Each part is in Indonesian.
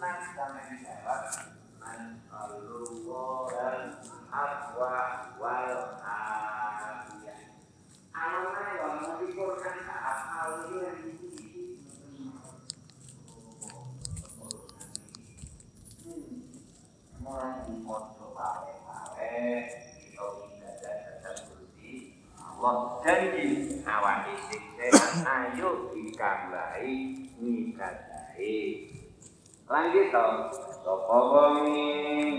sunnah sama dijawab man al afwa wal afiyah dikurkan hal ini yang Mulai di janji awak isik sehat ayo dikambai ngibadahi lanjut sapa wong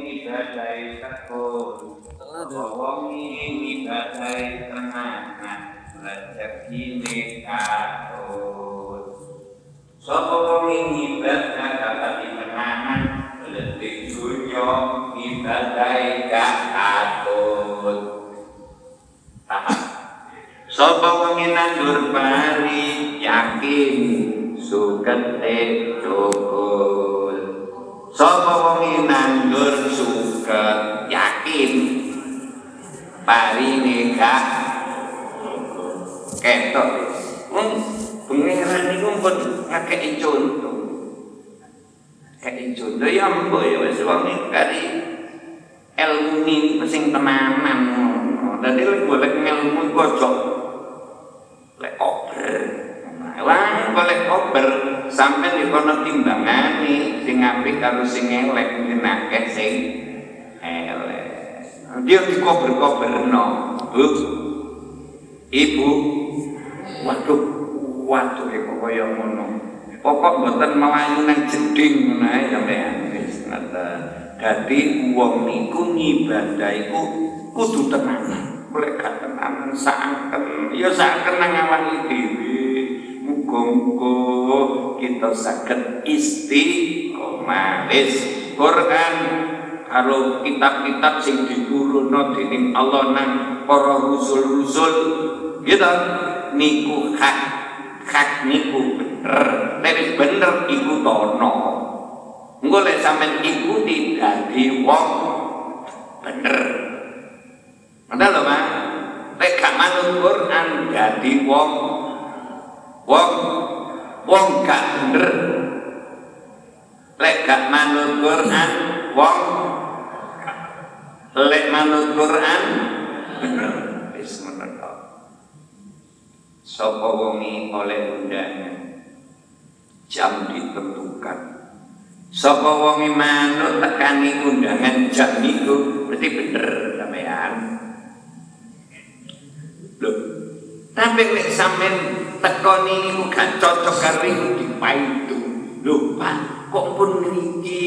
ngibadahi tekun wong ngibadahi tenanan rezekine katut sapa wong ngibadah dapat tenanan lebih dunya ngibadahi gak katut tahap Sapa wengi nandur yakin sugete cukul. Sapa wengi nandur suket yakin parine gak ketok. Hmm, pengeran niku pun ngakei contoh. Ngakei contoh ya mbok ya wis wong kari ilmu ini sing tenanan. Dadi lek golek ilmu kocok lek kober. Lah golek kober sampe di kono timbangane sing apik karo sing elek ngenake sing elek. Dia dikober-koberno. Bu. Ibu. Waduh, waduh kok kaya ngono. Pokok mboten melayu nang jeding ngono ae sampean wis ngoten. Dadi wong niku ngibadah iku kudu tenanan. Lek gak tenanan saken, ya saken nang awake dhewe. Muga-muga kita saged istiqomah. Wis Quran karo kitab-kitab sing diturunno dening Allah nang para rusul-rusul. Gitu niku hak hak niku bener. Nek bener iku tono engko lek sampean ikuti dadi wong bener. Mana lho Mas? Lek gak manut Quran dadi wong. Wong wong gak bener. Lek gak manut Quran wong lek manut Quran. Wis ngono. Sapa wongi oleh undangan jam ditentukan. Sapa wongi manut tekani undangan jam niku berarti bener sampean. Loh, tapi lek sampean tekoni niku gak cocok karo iku dipaidu. Lho, kok pun niki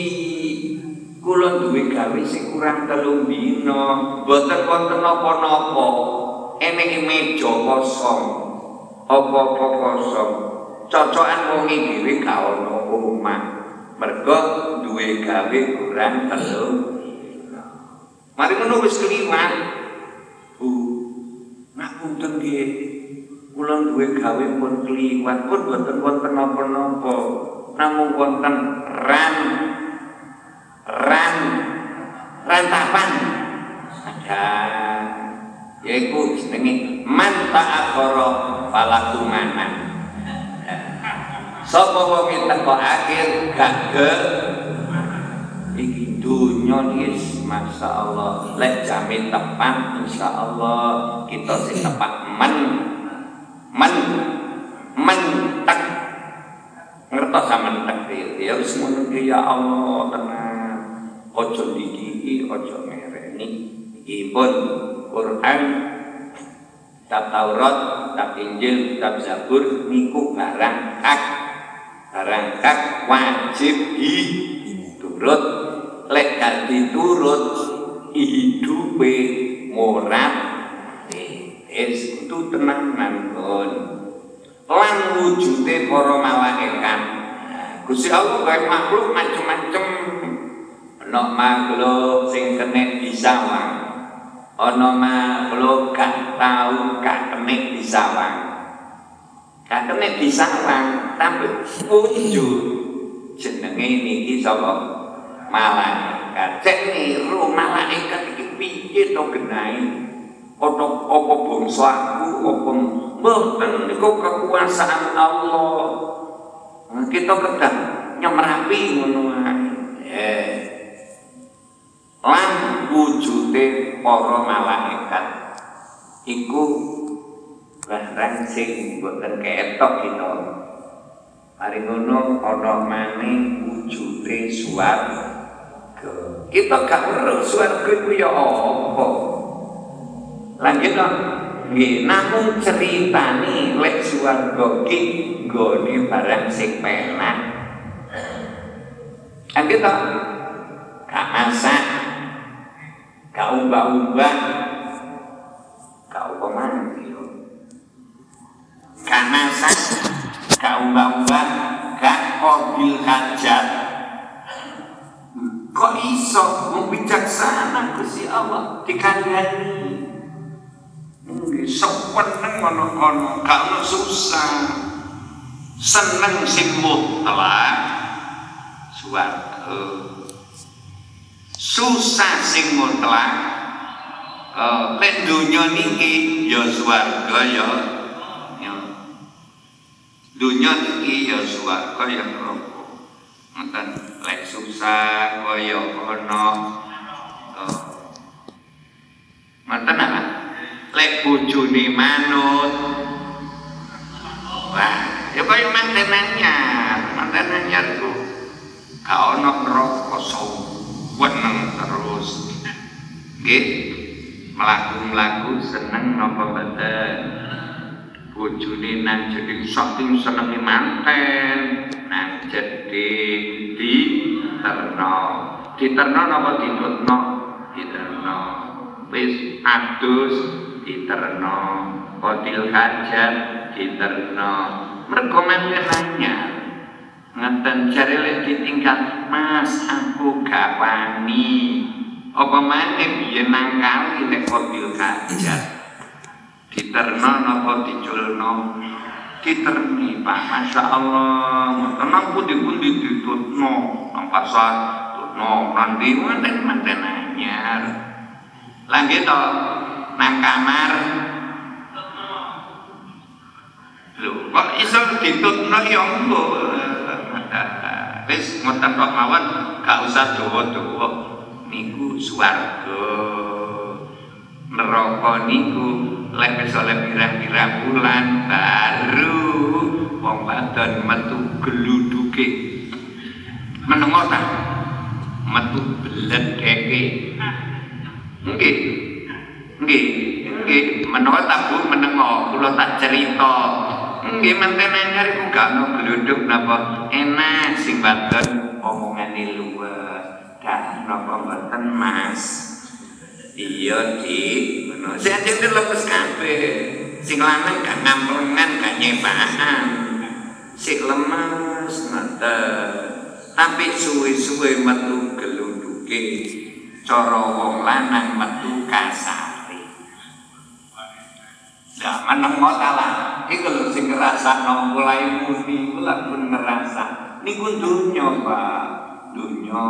kula duwe gawe sing kurang telung dina, mboten wonten napa-napa. Eneng meja kosong. Apa-apa kosong. Cocokan wong dhewe gak ono omah. Mergo duwe gawe kurang telung. Mari ngono wis kliwat. Bu, ngapunten nggih. Kula duwe gawe pun kliwat pun boten wonten napa-napa. Namung wonten ran ran rantapan. Ada yaiku jenenge man ta'akhara falaku manan. Sapa wong teko akhir gak ge iki dunya wis masyaallah lek jamin tepat insyaallah kita sing tepat men men mentek ngertos sama takdir. Ya wis ngono ya Allah tenang. Ojo dikiki ojo ngereni iki pun Quran kitab Taurat, kitab Injil, kitab Zabur niku barang hak. Barang hak wajib diturut lek gak diturut hidupe morat es itu tenanan kon lan wujude para malaikat Gusti Allah gawe makhluk macem-macem. Ana makhluk sing kena disawang ana makhluk gak tau gak kena disawang gak kena disawang tapi wujud jenenge niki sapa? Malaikat. Cek niru malaikat iki piye to genahe apa apa bangsa aku apa mboten niku kekuasaan Allah kita kedah nyemrapi ngono ae. Eh. Lan wujude para malaikat iku barang sing mboten ketok kita. Hari ngono ana mani wujude swarga. Kita gak weruh swarga kuwi ya apa? Lanjut dong. Nggih namung ceritani lek swarga ki nggone barang sing penak. Kan kita gak masak gak ubah-ubah gak ubah mana gak masak gak ubah-ubah gak mobil hajat. Kok iso? Mau bijaksana Gusti Allah dikandani nggih seweneng ngono-ngono gak ono susah seneng sing mutlak suwarga susah sing mutlak uh, lek donya niki ya swarga ya ya donya niki ya swarga ya neraka ngoten lek susah kaya ana uh, ngoten apa lek bojone manut. Wah ya kaya manten anyar manten anyar ku gak ana neraka weneng terus. Nggih. Mlaku-mlaku seneng napa mboten? Bojone nang jeding saking senenge manten. Nang jeding di terno diterno napa ditutno diterno. Wis adus diterno kotil hajat diterno. Mergo manten anyar ngeten jare lek ditinggal Mas aku gak wani. Apa maneh biyen nang kali nek kotil kajat diterno napa diculno diterni Pak. Masya Allah. Tenang pundi pundi ditutno. Nang pasar tutno nanti manten manten anyar lagi to nang kamar lho kok iso ditutno ya engko wis ngoten kok mawon gak usah dawa-dawa. Niku swarga. Neraka niku lek wis oleh pirang-pirang bulan baru. Wong wadon metu geluduke menengo ta? Metu bledeke nggih nggih nggih menawa ta Bu menengo kula tak cerita Nggih menten anyar iku gak ono gluduk napa enak sing wadon omongane luwes. Dah napa mboten Mas? Iya di ngono. Sing jenenge lemes kabeh. Sing lanang gak ngamplengan gak nyepaan. Sing lemes ngoten. Tapi suwe-suwe metu geluduke cara wong lanang metu kasar. Ya, meneng salah. Iku lho sing ngrasakno mulai muni kula pun ngerasa. Niku dunya, Pak. Dunya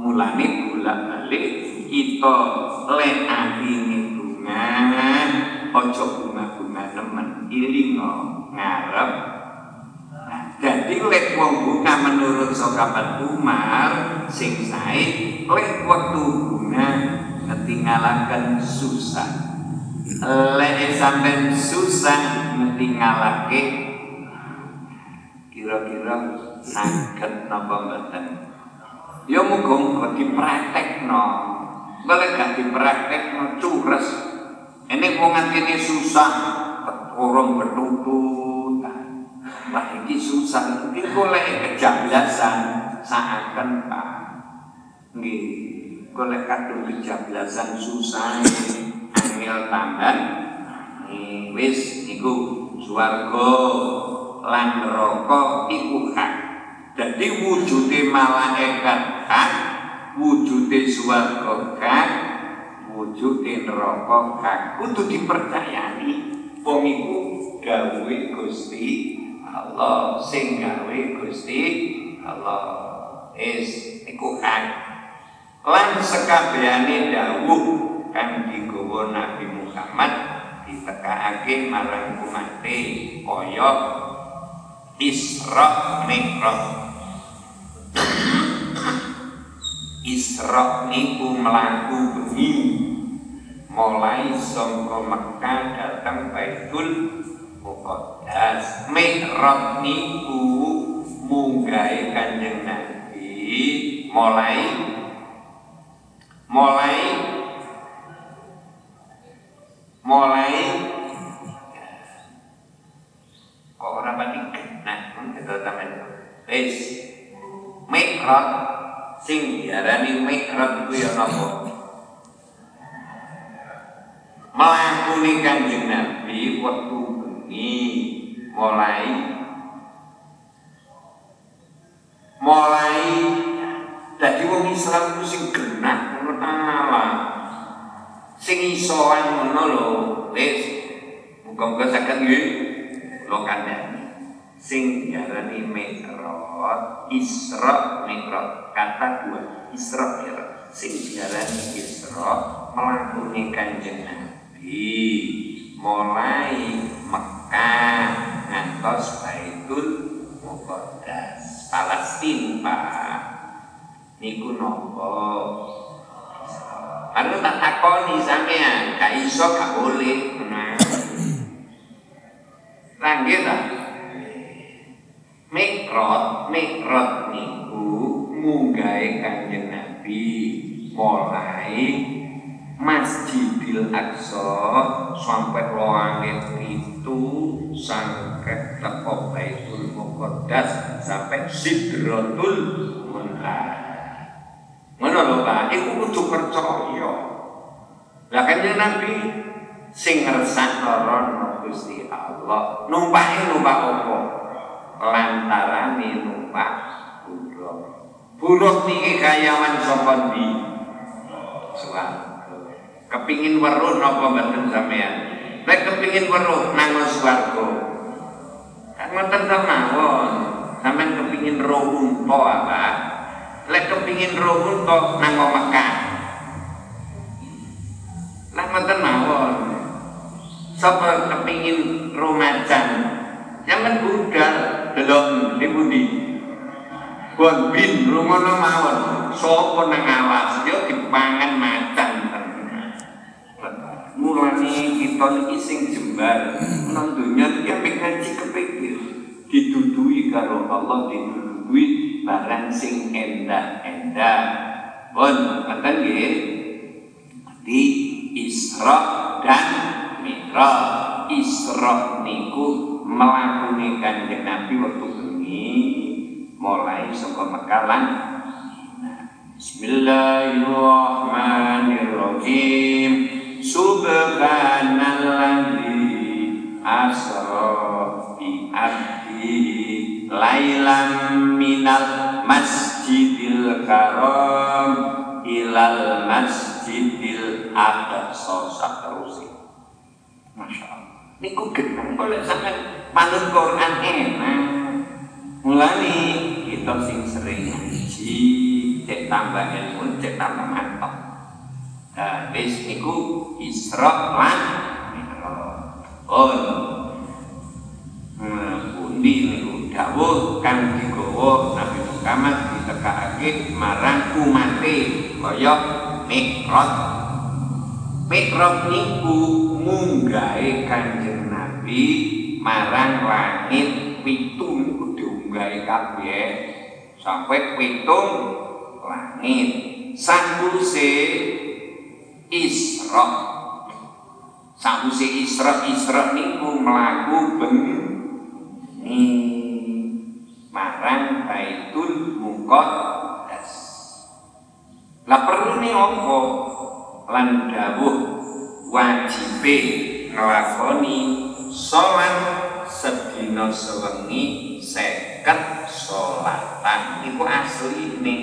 mulane bolak-balik kita lek atine bunga aja bunga-bunga nemen ilingo ngarep Nah, jadi lek wong bunga menurut sahabat Umar sing sae lek waktu bunga ketinggalakan susah lek sampean susah ngetingalake kira-kira saged napa mboten? Ya muga-muga dipraktekno. Boleh gak dipraktekno cures. Ini wong ngene susah orang bertutut Wah ini susah, mungkin boleh kejablasan seakan Pak. Nggih, boleh kadung kejablasan susah angel tambah nih wis niku swarga lan neraka iku hak. Dadi wujude malaikat hak wujude swarga hak wujude neraka hak kudu dipercayani. Wong iku gawe Gusti Allah sing gawe Gusti Allah. Is iku hak. Lan sekabehane dawuh kang digawa Nabi Muhammad ditekakake marang umate kaya Isra Mi'raj. Isra niku mlaku bengi. Mulai songko Mekah datang Baitul Muqaddas. Mi'raj niku munggahe Kanjeng Nabi. Mulai mulai mulai. Kok ora pati nah itu tamen wis. Mi'raj sing diarani Mi'raj iku ya napa Melakuni kanjeng Nabi waktu bengi. Mulai. Mulai. Dadi wong Islam ku sing genah ngono ala sing isoan ngono lho wis. Muga-muga saged nggih. Kula kandhani. Sing diarani Mi'raj Isra Mi'raj kata dua Isra Mi'raj sing diarani Isra melakuni kanjeng Nabi mulai Mekah ngantos Baitul Muqaddas Palestina. Pak niku nopo Anu tak takoni sampean, gak iso gak boleh. Nah. Langge ta? Mikrot, mikrot niku munggahe Kanjeng Nabi mulai Masjidil Aqsa sampai langit itu sampai teko Baitul Muqaddas sampai Sidratul Muntaha. Ngono lho Pak, iku kudu percaya. Lah kan Nabi sing ngersakno Gusti Allah, numpake numpak apa? Lantarane numpak buruh. Buruh niki gayawan sapa ndi? Suwarga kepingin weruh napa mboten sampean lek kepingin weruh nang swarga kan ngoten ta mawon sampean kepingin roh unta apa lek kepingin roh unta nang Mekah. Lek ngoten mawon. Sapa kepingin roh macan Jangan budal delok di. Buat bin rumono mawon. Sopo nang awas? Yo dipangan macan mulane kita iki sing jembar nang donya iki mek ngaji kepikir. Didudui karo Allah didudui barang sing endah-endah. Pun ngoten nggih? Di Isra dan Mi'raj. Isra niku melakoni kanjeng Nabi waktu bengi mulai saka Mekah lan Bismillahirrahmanirrahim. Subhanalladzi asra bi abdi lailam minal masjidil karam ilal masjidil aqsa saterusé. Masya Allah. Niku genang boleh sampean manut Quran enak. Mulane kita sing sering ngaji, cek tambah ilmu, cek tambah mantap. Nah, wis niku Isra lan Mi'raj. Oh. Dawuh kang digawa Nabi Muhammad ditekakake marang umate kaya Mi'raj. Mi'raj niku munggahe Kanjeng Nabi marang langit pitu niku diunggahe kabeh sampai pitung langit. Sambuse Isra Sawise Isra Isra niku mlaku bengi marang Baitul Muqaddas. Lah perlu nih apa? Lan dawuh wajibe nglakoni salat sedina sewengi seket salatan iku asli nih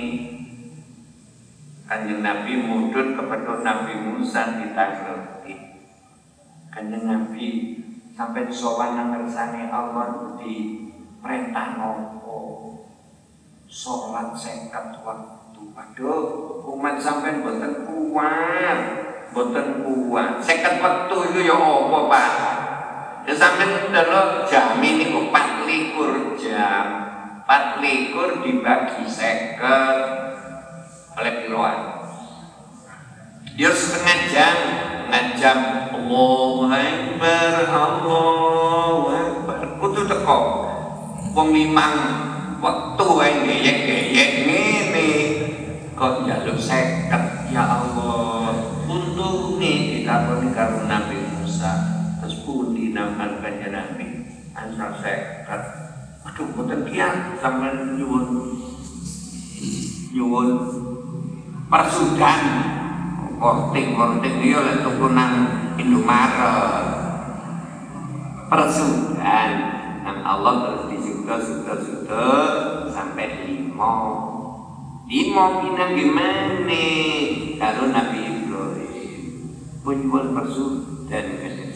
Kanjeng Nabi mudun kepada Nabi Musa ditangguti. Kanjeng Nabi sampai sowan nang Allah di perintah sholat seket waktu. Aduh, umat sampai boten kuat, boten kuat. Seket waktu itu ya apa pak? Ya sampai delok jam ini kok 24 jam. 24 dibagi seket oleh piroan. Ya setengah jam jam Allahu Akbar Allahu Akbar kudu teko wong limang waktu wae geyek-geyek ngene. Kok njaluk seket? Ya Allah. Untuk nih dilakoni karo Nabi Musa. Terus pundi nampan kanjeng Nabi? Ansar seket. Aduh boten kian sampean nyuwun. Nyuwun persudan korting-korting iya lek tuku nang Indomaret. Persudan dan Allah terus disuda suda suda sampai lima lima pinang gimana kalau Nabi Ibrahim penyuwun persudan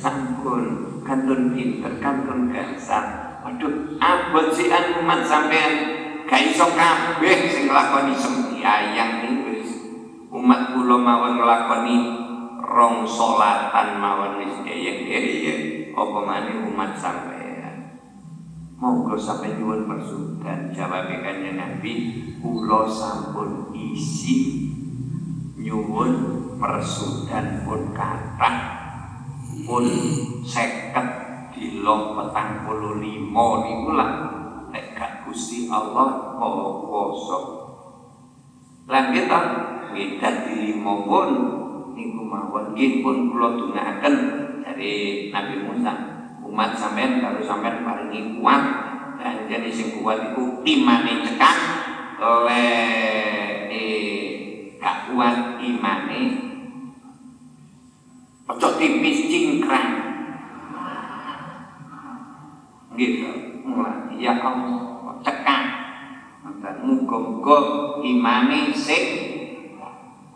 sampun kantun pinter kantun gansat waduh abot si umat sampean gak iso kabeh sing nglakoni sembahyang niku umat kula mawon nglakoni rong salatan mawon wis geyek-geyek apa maneh umat sampean monggo sampai nyuwun persudan jawab kanjeng Nabi kula sampun isi nyuwun persudan pun kathah pun seket dilo petang puluh limo niku lah. Nek gak Allah poso lan kita kita di limo pun niku mawon. Nggih pun kula dungaken dari Nabi Musa umat sampean karo sampean paringi kuat. Dan jadi sing kuat iku imane cekak le eh, gak kuat imane. Ojo tipis cingkrang. Gitu mulai. Ya Allah cekak muga-muga imane sing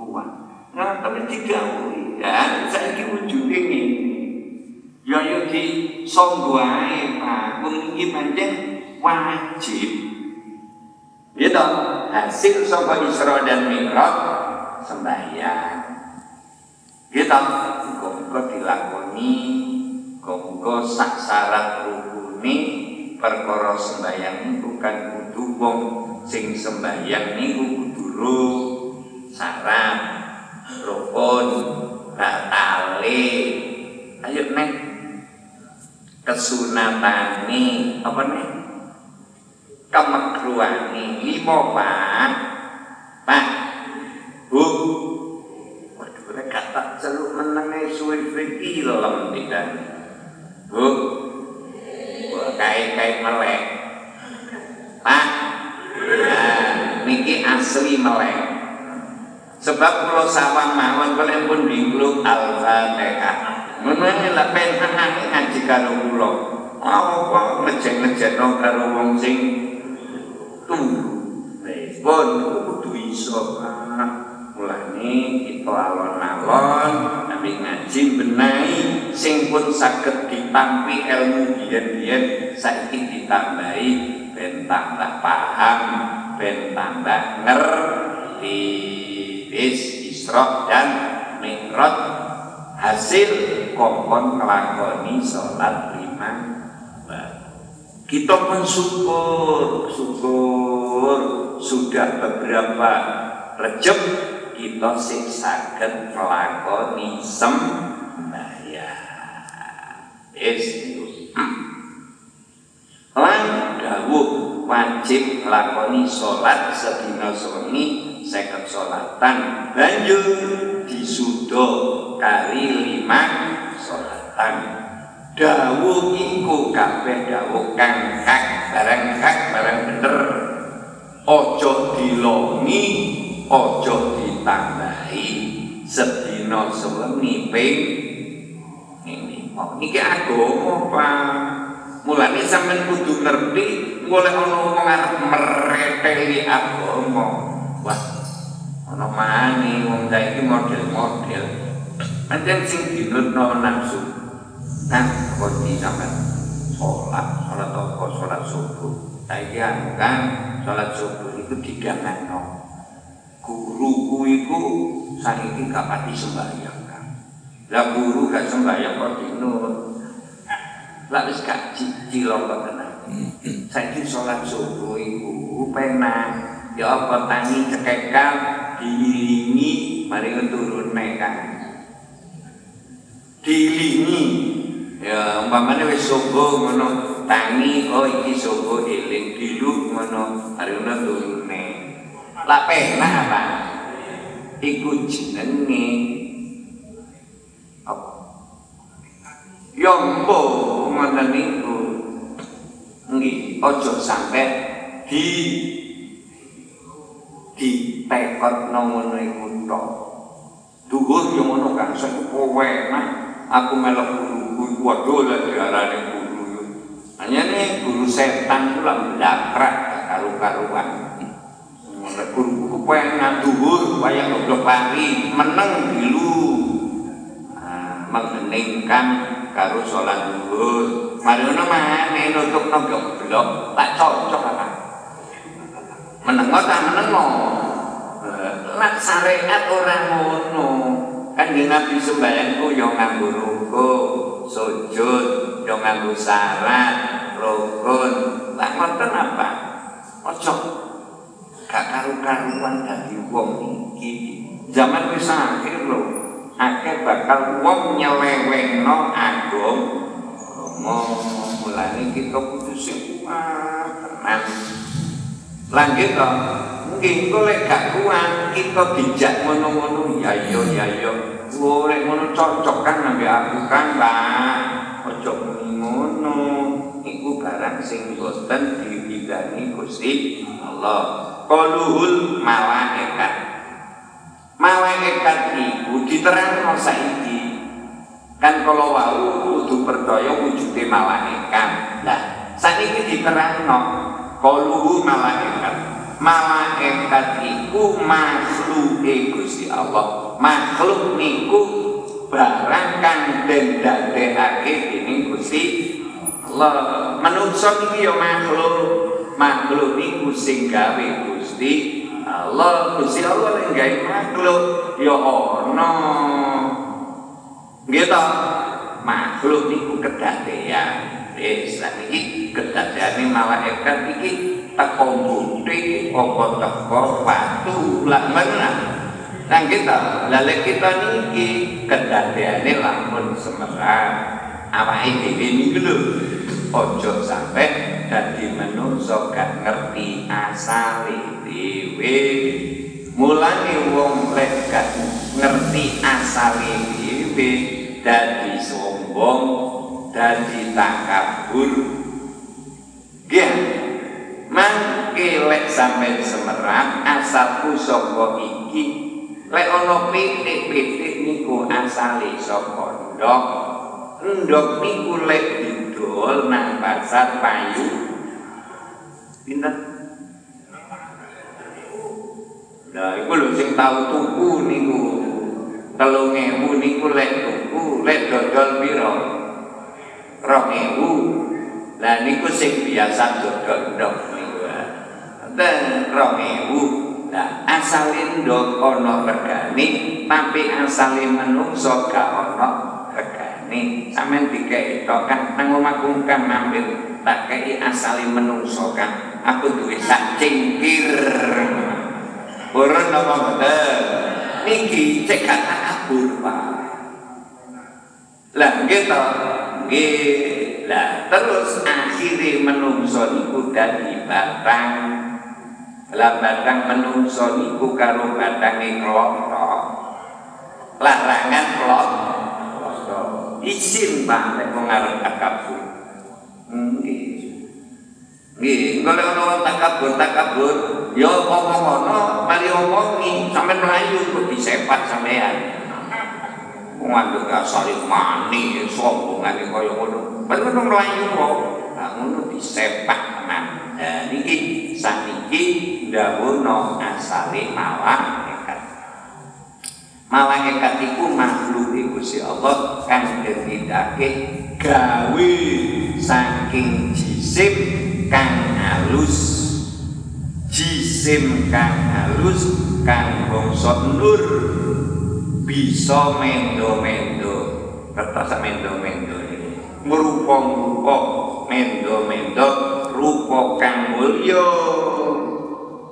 kuat. Nah tapi tidak ya saya ini wujudnya ini ya ya di songgo ae Pak wong iki pancen wajib gitu hasil sangka Isra dan Mi'raj? Sembahyang. Gitu muga dilakoni muga sak syarat rukune. Perkara sembahyang bukan kudu wong sing sembahyang niku kudu ruh syarat rukun batale ayo neng kesunatane apa nih? Kemakruhane lima pak. Pak. Bu. Waduh rek kata celuk menenge suwe fikih lem tidak bu. Kai kai melek. Pak. Nah niki asli melek. Sebab kalau sawang mawon kalian pun bingung al-fatihah Menurut lah pengen ngaji karo kula. Apa ngejek-ngejekno karo wong sing turu. Pun kudu iso mulane kita alon-alon tapi ngaji benahi sing pun saged ditampi ilmu biyen-biyen saiki ditambahi ben tambah paham ben tambah ngerti bis Isra dan Mi'raj hasil kompon ngelakoni sholat lima kita pun syukur. Sudah beberapa rejep kita sing saged ngelakoni sembahyang. Es lan dawuh wajib sholat sedina soni seket sholatan banjur disudo kali lima sholatan dawuh iku kabeh dawuh kang hak barang hak barang bener. Ojo dilongi ojo ditambahi sedina sewengi ping ini. Oh niki agama Pak. Mulane sampean kudu ngerti golek ana wong arep mereteli agama ana mani wong saiki model-model. Pancen sing dinutno nafsu kan kok di sampean sholat sholat apa? Sholat subuh. Saiki anu kan sholat subuh itu digamano guruku iku saiki gak pati sembahyang kan? Lah guru gak sembahyang kok dinut. Lah wis gak cilok kok tenan. Saiki sholat subuh iku penak ya apa tangi cekekal diiringi mari turun kan dilingi ya umpamane wis subuh ngono tangi oh iki subuh eling dilu ngono hari ngono turune lah penak apa? Iku jenenge apa? Yombo ngoten niku. Nggih aja sampe di ditekotno pepet iku tok dhuwur yo ngono kan sak kowe aku melok guru waduh lah diarani guru hanya nih guru setan itu lah mendakrak karu-karuan guru ku pengen dhuwur kaya goblok pari meneng dulu nah, mengheningkan karo sholat dhuwur mari ngono nutup nutupno goblok tak cocok apa menengok tak menengok nak syariat orang ngono. Kan di Nabi sembahyang ku yo nganggo ruku sujud yo nganggo syarat rukun lah ngoten apa? Ojo gak karu-karuan dadi wong iki. Zaman wis akhir lho. Akeh bakal wong nyelewengno agama mulane kita kudu sing kuat tenan Lanjut to. Kok lek gak kuat kita dijak ngono-ngono ya iya ya iya. Golek ngono cocok kan ambek aku kan, Pak. Ojo ngono. Iku barang sing boten diwidani Gusti Allah. Qaluhul malaikat. Malaikat iku diterangno saiki. Kan kalau wau kudu percaya wujude malaikat. Lah, saiki diterangno Qaluhu malaikat. Malaikat iku makhluke Gusti Allah. Makhluk niku barang kang den dadekake dening Gusti Allah. Manungsa niku ya makhluk. Makhluk niku sing gawe Gusti Allah. Gusti Allah lek gawe makhluk ya ana. Nggih ta? Makhluk niku kedadean. Wis iki kedadeane malaikat iki teko putih apa teko watu lah mana Nang kita, lalu kita niki kedadeane lamun semerang awake dhewe niku lho ojo sampe dadi menungso gak ngerti asale dhewe. Mulane wong lek gak ngerti asale dhewe dadi sombong dadi takabur Gih, mangke lek sampe semerap asalku saka iki. Lek ana pitik-pitik niku asale saka ndok. Ndok niku lek didol nang pasar payu. Pinten? Nah, iku lho sing tau tuku niku. Telung ewu niku lek tuku lek dodol rong ewu. Lah niku sing biasa dodol ndok niku dan rong ewu lah asale ndok ana regane tapi asale menungso gak ana regane sampean dikeki tok kan? Nang kan mampir tak kei asale menungso kan? Aku duwe sak cingkir. Urun apa bener niki cek kata kabur Pak. Lah gitu nggih. Lah terus akhirnya menungso niku dadi batang lah batang menungso niku karo batange klothok larangan klothok izin Pak nek wong arep takabur. Nggih. Nggih engko nek ono takabur takabur ya ngomong ngono mari omongi. Sampean melayu kok disepat sampean wong anggere asale mani sombongane kaya ngono. Ben ngono melayu kok. Nah ngono disepak tenan niki saniki ndawuhna asale malaikat malaikat iku makhluk Gusti Allah kang ditindake gawe saking jisim kang halus. Jisim kang halus kang bangsa nur bisa mendo-mendo. Kertas mendo-mendo merupa-rupa mendo-mendo rupa kang mulya.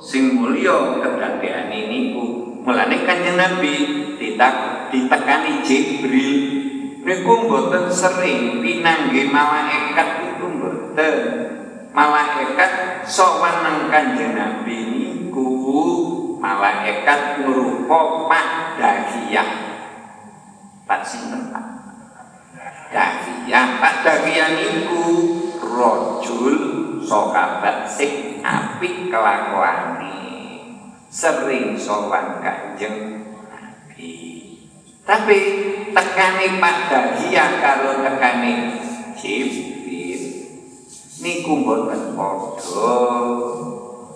Sing mulya ini ku mulane kanjeng Nabi ditak ditekani Jibril. Niku mboten sering pinangge malaikat itu mboten. Malaikat sowan nang kanjeng Nabi niku. Malaikat ngrupa Pak Dahiyah Pak sinten Pak? Dahiyah Pak Dahiyah niku rajul sahabat sing apik kelakuane. Sering sowan kanjeng Nabi. Tapi tekani Pak Dahiyah kalau tekani Jibril. Niku mboten padha.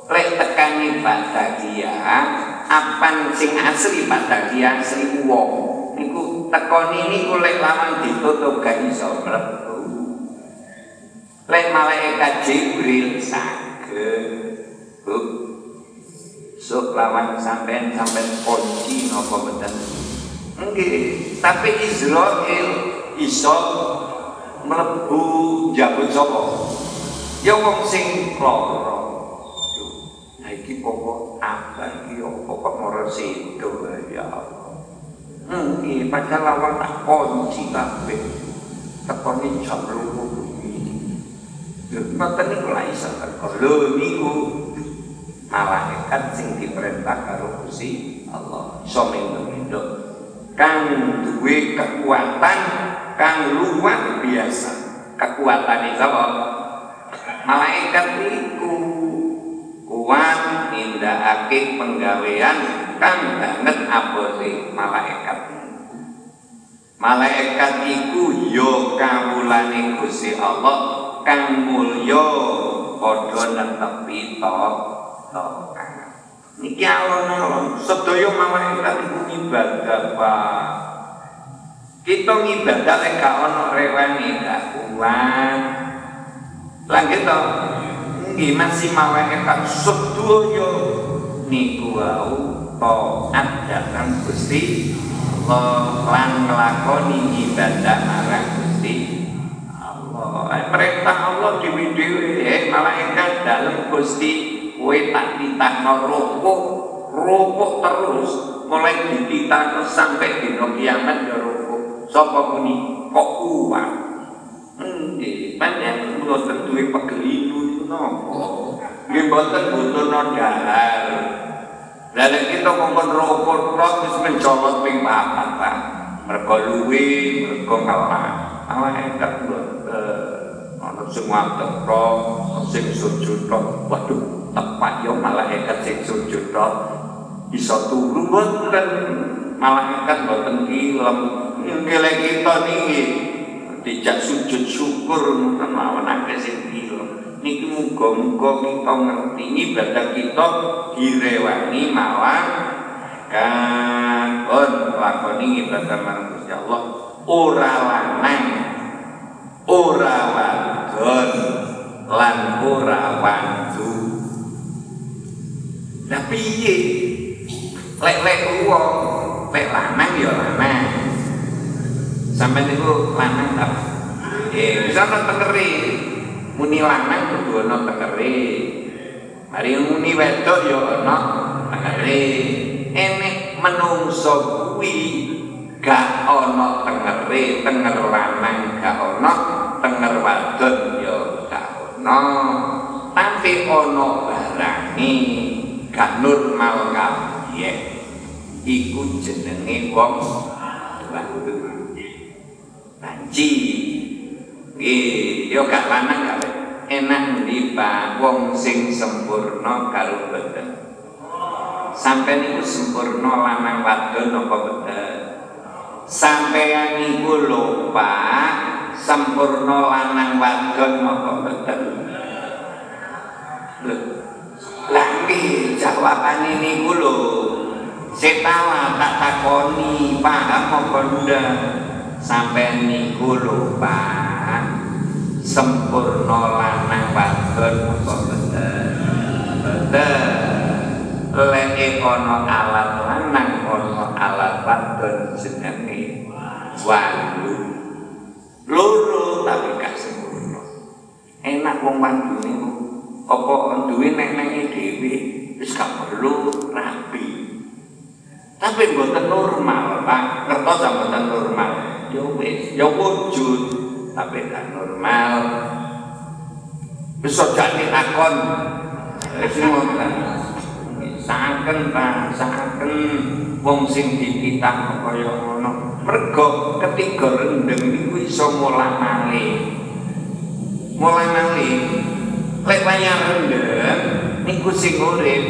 Lek tekani Pak Dahiyah apan sing asli Pak Dahiyah asli wong. Niku tekoni niku lek lawan ditutup gak iso mlebu Lek malaikat Jibril sage. Huh. Sok lawan sampean sampean kunci napa mboten? Nggih, tapi Israel iso mlebu jabut sapa? Ya wong sing lara. Nah iki apa apa iki apa kok ora sedo ya Allah. Nggih, padahal lawan tak kunci kabeh. Tekone jam 02.00 Mboten niku lak iso teko. Lho niku malaikat sing diperintah karo Gusti Allah. Iso mendo kang duwe kekuatan kang luar biasa. Kekuatane sapa? Malaikat niku kuat nindakake penggawean kang banget abote malaikat. Malaikat iku yo ya kawulane Gusti Allah kang mulya padha netepi to Niki alon-alon sedaya malaikat iku ibadah Pak. Kita ngibadah lek gak ana rewane gak kuat. Lah gitu. Nggih masih malaikat sedaya niku wau taat dhateng Gusti Allah lan nglakoni ibadah marang. Perintah Allah dewi-dewi eh malaikat dalam Gusti kowe tak titahno rokok rokok terus mulai dititahno sampai dino kiamat ya rokok sapa muni kok kuat nggih panjenengan mboten duwe pegeliru napa nggih mboten butuhno dahar Lalu kita ngomong rokok tok wis mencolot ping papat Pak. Mergo luwe, mergo kalah. Awak enak mboten. Ana sing ngadeg sing sujud tok. Waduh, tepat yo malaikat sing sujud tok iso turu mboten. Malaikat mboten ilem ngele kita niki. Dijak sujud syukur mboten mawon akeh sing ilem niki muga-muga kita ngerti ibadah kita direwangi malah kan lakoni ibadah marang Gusti Allah ora lanang ora wadon lan ora wandu Lah piye? Lek-lek wong, lek lanang ya lanang. Sampai niku lanang ta? Eh, bisa ana tengeri. Muni lanang kudu ana tengeri. Mari muni wedok ya ana tengeri. Enek menungso kuwi gak ana tengeri, tenger lanang gak ana, tenger wadon ya gak ana. Tapi ana barange gak normal kabeh. Iku jenenge wong bantu banci. Nggih yo gak lanang gak enak Pak? Wong sing sempurna karo boten. Sampeyan niku sempurna lanang wadon apa boten? Sampeyan niku lho Pak sempurna lanang wadon apa boten lho lagi jawaban ini kulo setawa tak takoni paham apa ndak? Sampai niku lho Pak. Sempurna lanang wadon apa bener bener lek ana alat lanang ana alat wadon jenenge wandu wong wandu niku apa duwe nek-neke dhewe wis gak perlu rapi. Tapi mboten normal, Pak. Ngertos mboten normal. ya wis ya wujud tapi gak normal. Bisa jadi akon ngoten. Saken ta saken. Wong sing dipitah kaya ngono. Mergo ketiga rendeng niku iso mulang malih mulang malih lek wayah rendeng niku sing urip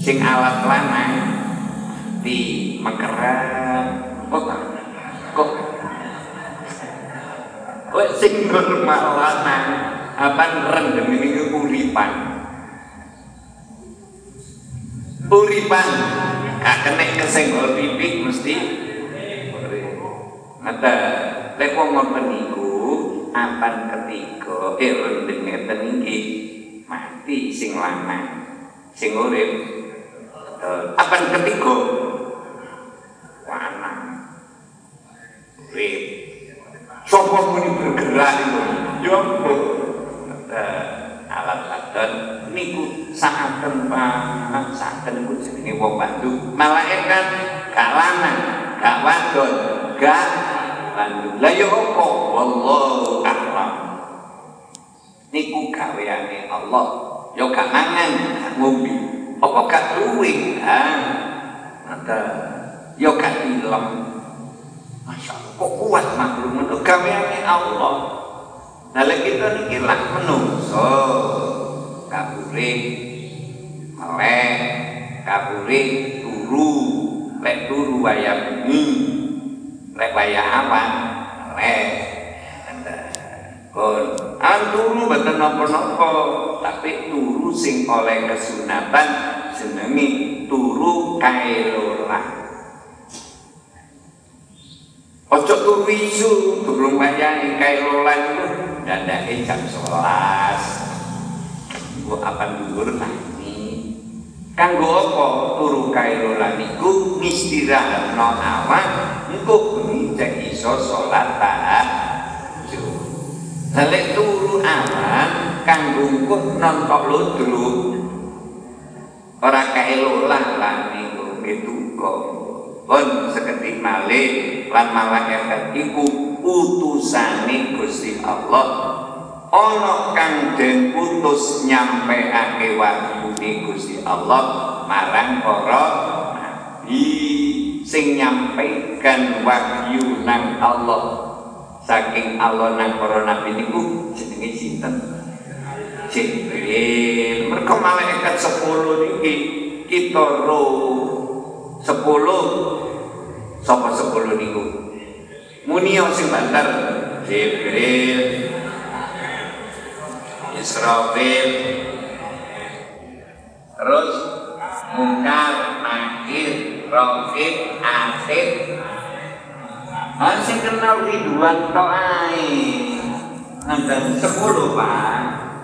sing alat lanang di mekeran kok kok kok sing normal lanang apa rendem ini uripan. Uripan gak kena kesenggol pipi mesti. Ada lek wong ngoten niku apan ketiga eh rendeng ngeten iki mati sing lanang sing urip. Uh, apa ketiga? Panah rip sopo muni bergerak itu yo uh, alat adat niku saaten pak saaten niku jenenge wong bantu malaikat gak lanang gak wadon gak bantu lah yo apa? Wallahu a'lam. Niku gaweane Allah. Yo gak mangan ngombe. Apa gak luwih ha? Maka yo gak film Masya Allah, kok kuat makhluk itu gaweane Allah. Nah, lek kita niki lah menungso. Kabure melek kabure turu. Lek turu waya bumi lek waya awan melek kon an turu boten napa-napa tapi turu sing oleh kesunatan jenenge turu kailolah Ojo turu isu durung wayahe kailolah itu dadake jam 11 Bu apa dhuwur nani Kanggo apa turu kailolah niku ngistirahatno awak engko cek iso salat tahajud Lek turu awan kanggo engko nonton ludruk ora kaelolah lan niku kok pun seketik malih lan malaikat iku utusane Gusti Allah ana kang den putus nyampeake wahyune Gusti Allah marang para nabi sing nyampaikan wahyu nang Allah. Saking Allah nang para nabi niku jenenge sinten? Jibril. Mereka malaikat 10 niki. Kita roh sepuluh. Sapa sepuluh niku? Munio sing banter Jibril Israfil. Terus Mungkar, Nakir, Rokib, Atid Masih kenal Ridwan To'ai Nanti sepuluh pak.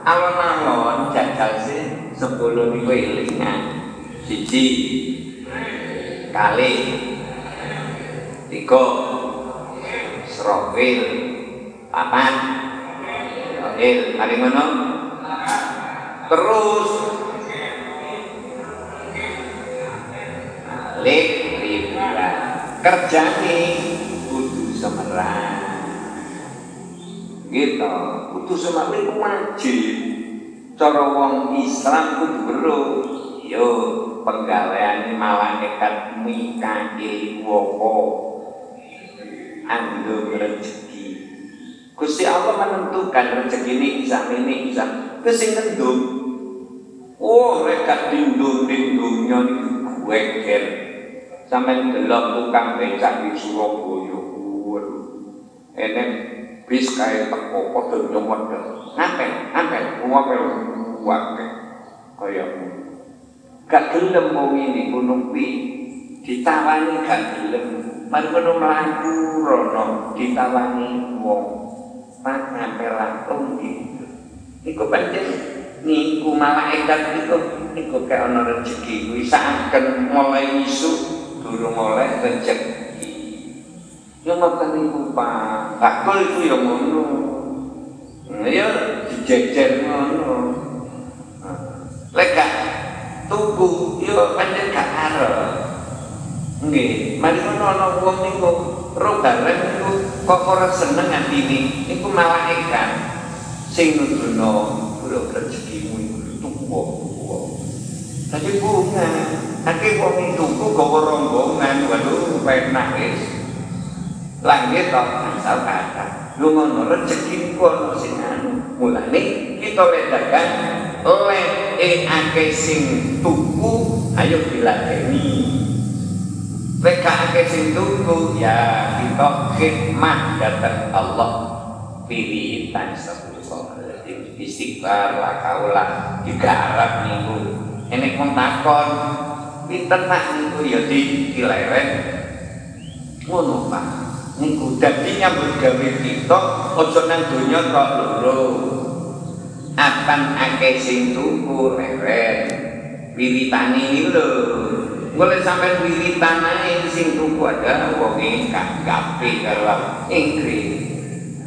Alon-alon jajal sih sepuluh niku ilingan Siji kali. Tiga Srofil papan Srofil kali mana? Terus. Balik ribuan kerja nih kudu semerang gitu. Kudu semerang itu wajib. Cara wong Islam kudu beruh yo penggaweane malaikat Mikail woko. Ando rezeki Gusti Allah menentukan rezeki ini bisa ini bisa kesing ngendung. Oh mereka dindung dindungnya itu gue ker sampai delok tukang becak di Surabaya ini bis kayak teko padha nyomot ngapel ngapel ngapel wae kaya gak gelem mau ini gunung pi. Ditawani gak gelem. Kono mlaku rono ditawani wong mak ngapel langsung gitu iku pancen niku malaikat niku. Niku kayak ana rezeki kuwi saken mulai isu durung oleh rezeki yo ngoten niku Pak. Bakul iku ya ngono. Ya dijejer ngono. Lek gak tuku yo pancen gak arep. Nggih, mari ngono ana wong niku ro bareng niku kok ora seneng atine, niku malah ikan sing nuduno kula rezekimu iku tuwa tuwa. Dadi bunga, akeh wong tuku gawa rombongan, waduh penak wis. Langit kok asal kata. Lu ngono rezeki ku ono sing anu. Mulane kita lek dagang lek e akeh sing tuku ayo diladeni. Lek akeh sing tuku ya kita khidmat datang Allah. Pilihan sepuluh istighfar lah kaulah digarap niku. Enek wong takon pinten nak niku ya di dileret ngono Pak. Niku dadi nyambut gawe kita aja nang donya tok loro. Akan akeh sing tuku leret wiritane lho boleh sampai wiritan ae sing tuku ada wong ingkang gape karo Inggris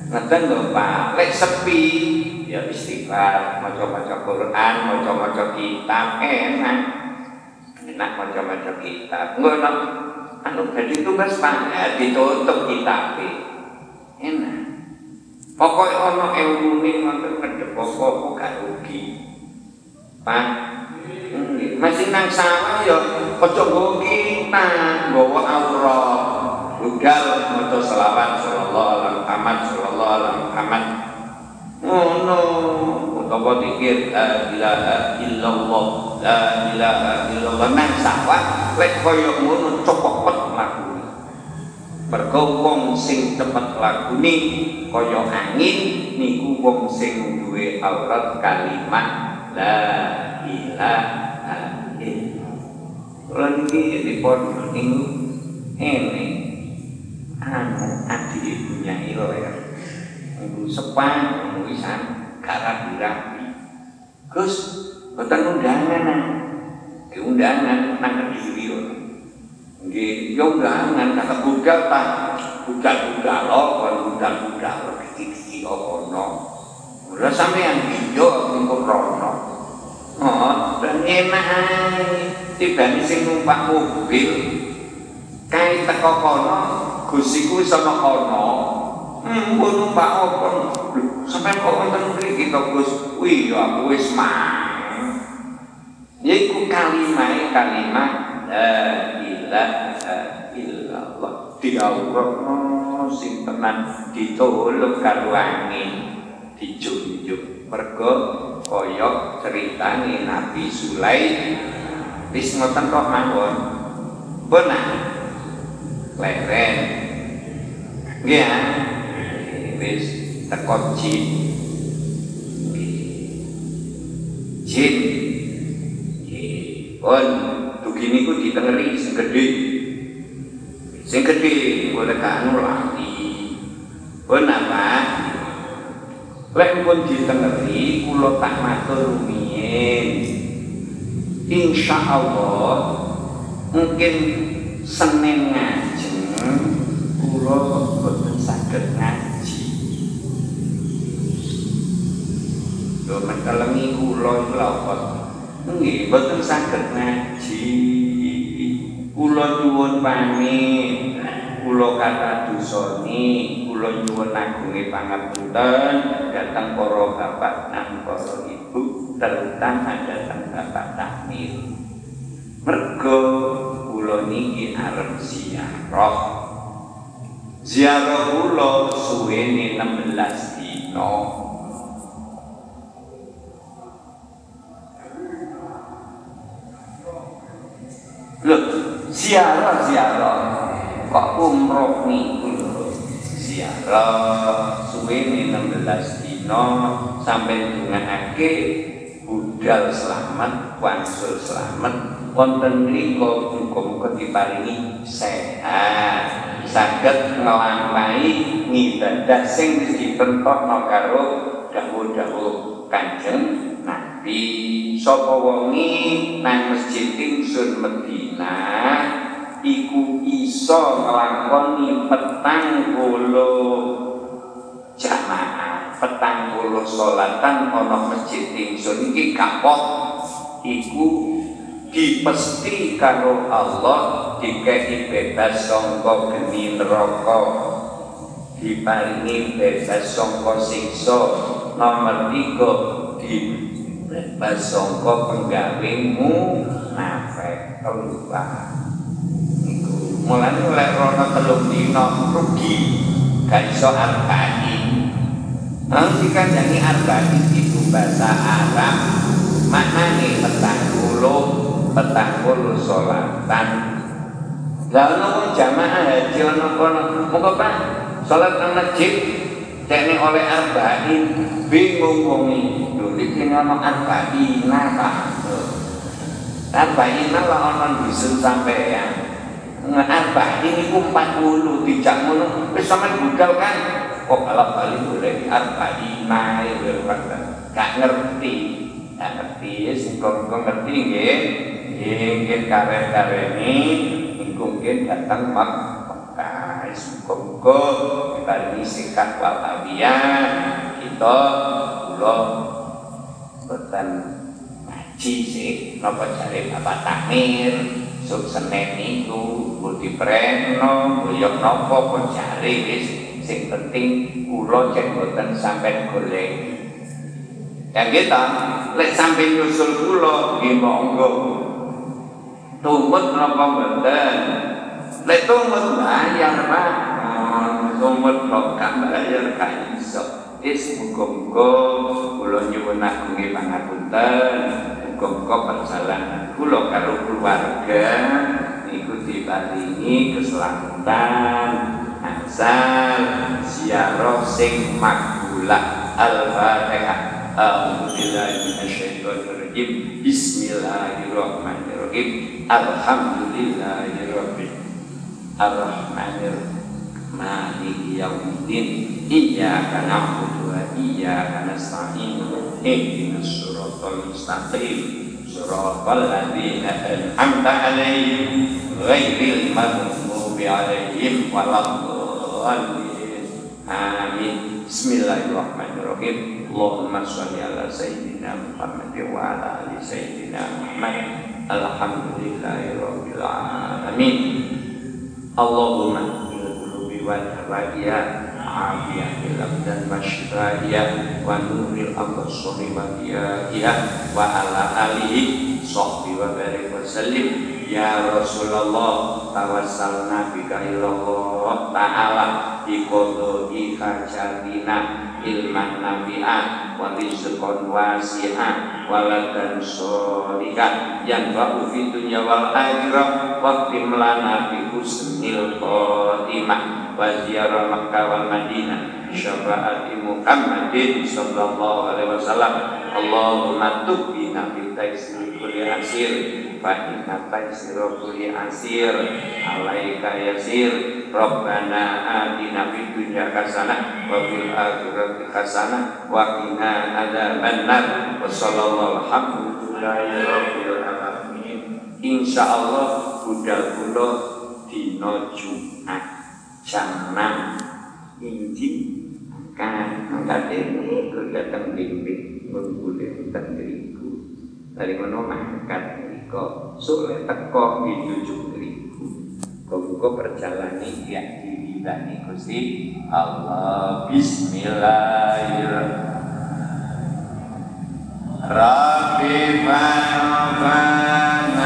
Ngeten lho Pak, lek sepi ya istighfar, maca-maca Quran, maca-maca kitab, enak. Enak maca-maca kitab. Ngono anu jadi tugas Pak, ya, ditutup kitab. Enak. Pokoknya ono ilmu ini ngoten kedep pokok gak rugi. Pak, masih nang sawah ya aja nggo kita, nggawa aurat. Budal maca selawat sallallahu alaihi Muhammad sallallahu alaihi Muhammad. Oh no, utawa dikir la ilaha illallah, la ilaha illallah nang sawah lek kaya ngono cepet lakune. Mergo wong sing cepet lakune kaya angin niku wong sing duwe aurat kalimat la ilaha illallah. Lan iki dipun niku ini anu adik ibunya iler ibu sepan wisan gak rapi-rapi Gus boten undangan. Di undangan nang kediri nggih yo undangan kata budal ta budal-budal kon budal-budal kiki kok ono ora sampean iyo engko rono oh enak ae tibane sing numpak mobil kae teko kono gusiku wis ana kono hmm numpak apa sampai kok wonten mriki to Gus wih aku wis mang yaiku kalimat kalimat la ilaha illallah diawurno sing tenan ditolong karo angin dijunjuk mergo kaya ceritane Nabi Sulaiman wis ngoten kok mawon benar leren. Ya wis teko jin. Jin. Pun begini ku ditengeri sing gede sing gede boleh kanu lali pun apa lek pun ditengeri kula tak matur rumiyin insya Allah mungkin Senin ngajeng kula boten saged ngaji. Lho mentelengi kula iku apa? Nggih, boten saged ngaji. Kula nyuwun pamit. Kula kata dusoni, kula nyuwun agunge pangapunten dhateng para bapak lan para ibu, terutama dhateng bapak takmir. Mergo kula niki arep ziarah. Ziarah kula suwene 16 dina. Loh, ziarah ziarah kok umroh lho. Ziarah suwene 16 dina sampai dungakake budal selamat, wansul selamat. Wonten mriku muga-muga diparingi sehat saged nglampahi ngibadah sing wis ditentokno karo dawuh-dawuh Kanjeng Nabi. Sapa wonge nang masjid ingsun Madinah iso nglakoni petang puluh jamaah. Petang puluh salatan ana masjid ingsun iki kapok iku dipesti karo Allah dikei bebas sangka geni neraka. Diparingi bebas sangka siksa. Nomor tiga di bebas sangka penggawemu nafek keluar mulane lek rono telung dina rugi. Gak iso arba'in nanti kan jadi arba'in itu bahasa Arab. Maknanya petang puluh petang puluh sholatan lalu jamaah haji ono kono. Muka pak. Sholat nang masjid. Teknik oleh arba'in bingung wongi lho iki ono arba'in apa arba'in lah ono dusun sampean arba'in iku 40 dijak ngono. Wis sampean budal kan? Kok balap bali boleh di arba'in gak ngerti. Gak ngerti. Sing kok ngerti nggih. Nggih kare-karene iku mungkin datang mak Mekah muga-muga diparingi sikat walafiat kita kula boten sih. Napa jare Bapak Takmir sub Senin niku budi preno buyok napa pun jare wis. Sing penting kula cek sampai golek. Ya kita lek sampai nyusul kula nggih monggo. Tumut napa mboten? Lek tumut bayar Pak. Tumut kok bayar kan iso. Wis muga-muga kula nggih pangapunten muga-muga perjalanan kula karo keluarga niku diparingi keselamatan asal ziarah sing makbulah al-fatihah. Alhamdulillahi minasyaitonirrajim Bismillahirrahmanirrahim. Alhamdulillahi rabbil Ar-Rahmanir Maliki yaumiddin. Iyyaka na'budu wa iyyaka nasta'in. Ihdinas siratal mustaqim. Siratal ladzina an'amta 'alaihim ghairil maghdubi 'alaihim waladdallin. Amin. Bismillahirrahmanirrahim. Allahumma sholli ala sayyidina Muhammad wa ala ali sayyidina Muhammad. Alhamdulillahi rabbil alamin. Allahumma qulubi wal hawaiya afiyah bil abdan masyraiyah wa nuril absari wa diyaiha wa ala alihi sahbihi wa barik wa sallim. Ya Rasulullah tawassalna bika ilallah ta'ala bi qadhi hajatina ilman nafi'ah wa rizqan wasi'ah waladan sholihan yang ba'u fi dunya wal akhirah wa lana bi khotimah wa ziyarah Makkah wal Madinah syafaati Muhammadin sallallahu alaihi wasallam. Allahumma tubina fi taisir kulli asir fa inna taisir asir alaika yasir. Rabbana atina fid dunya hasanah wa fil akhirati hasanah wa qina adzabannar. Wa sallallahu alhamdulillahi rabbil alamin. Insyaallah budal kula dina Jumat 6 injil kan angkat ini ku datang bimbing menggule tentang diriku dari mana mangkat niko sulit teko dituju diriku kau perjalanan ya diri bani Gusti Allah. Bismillahirrahmanirrahim. Rabbi fanofana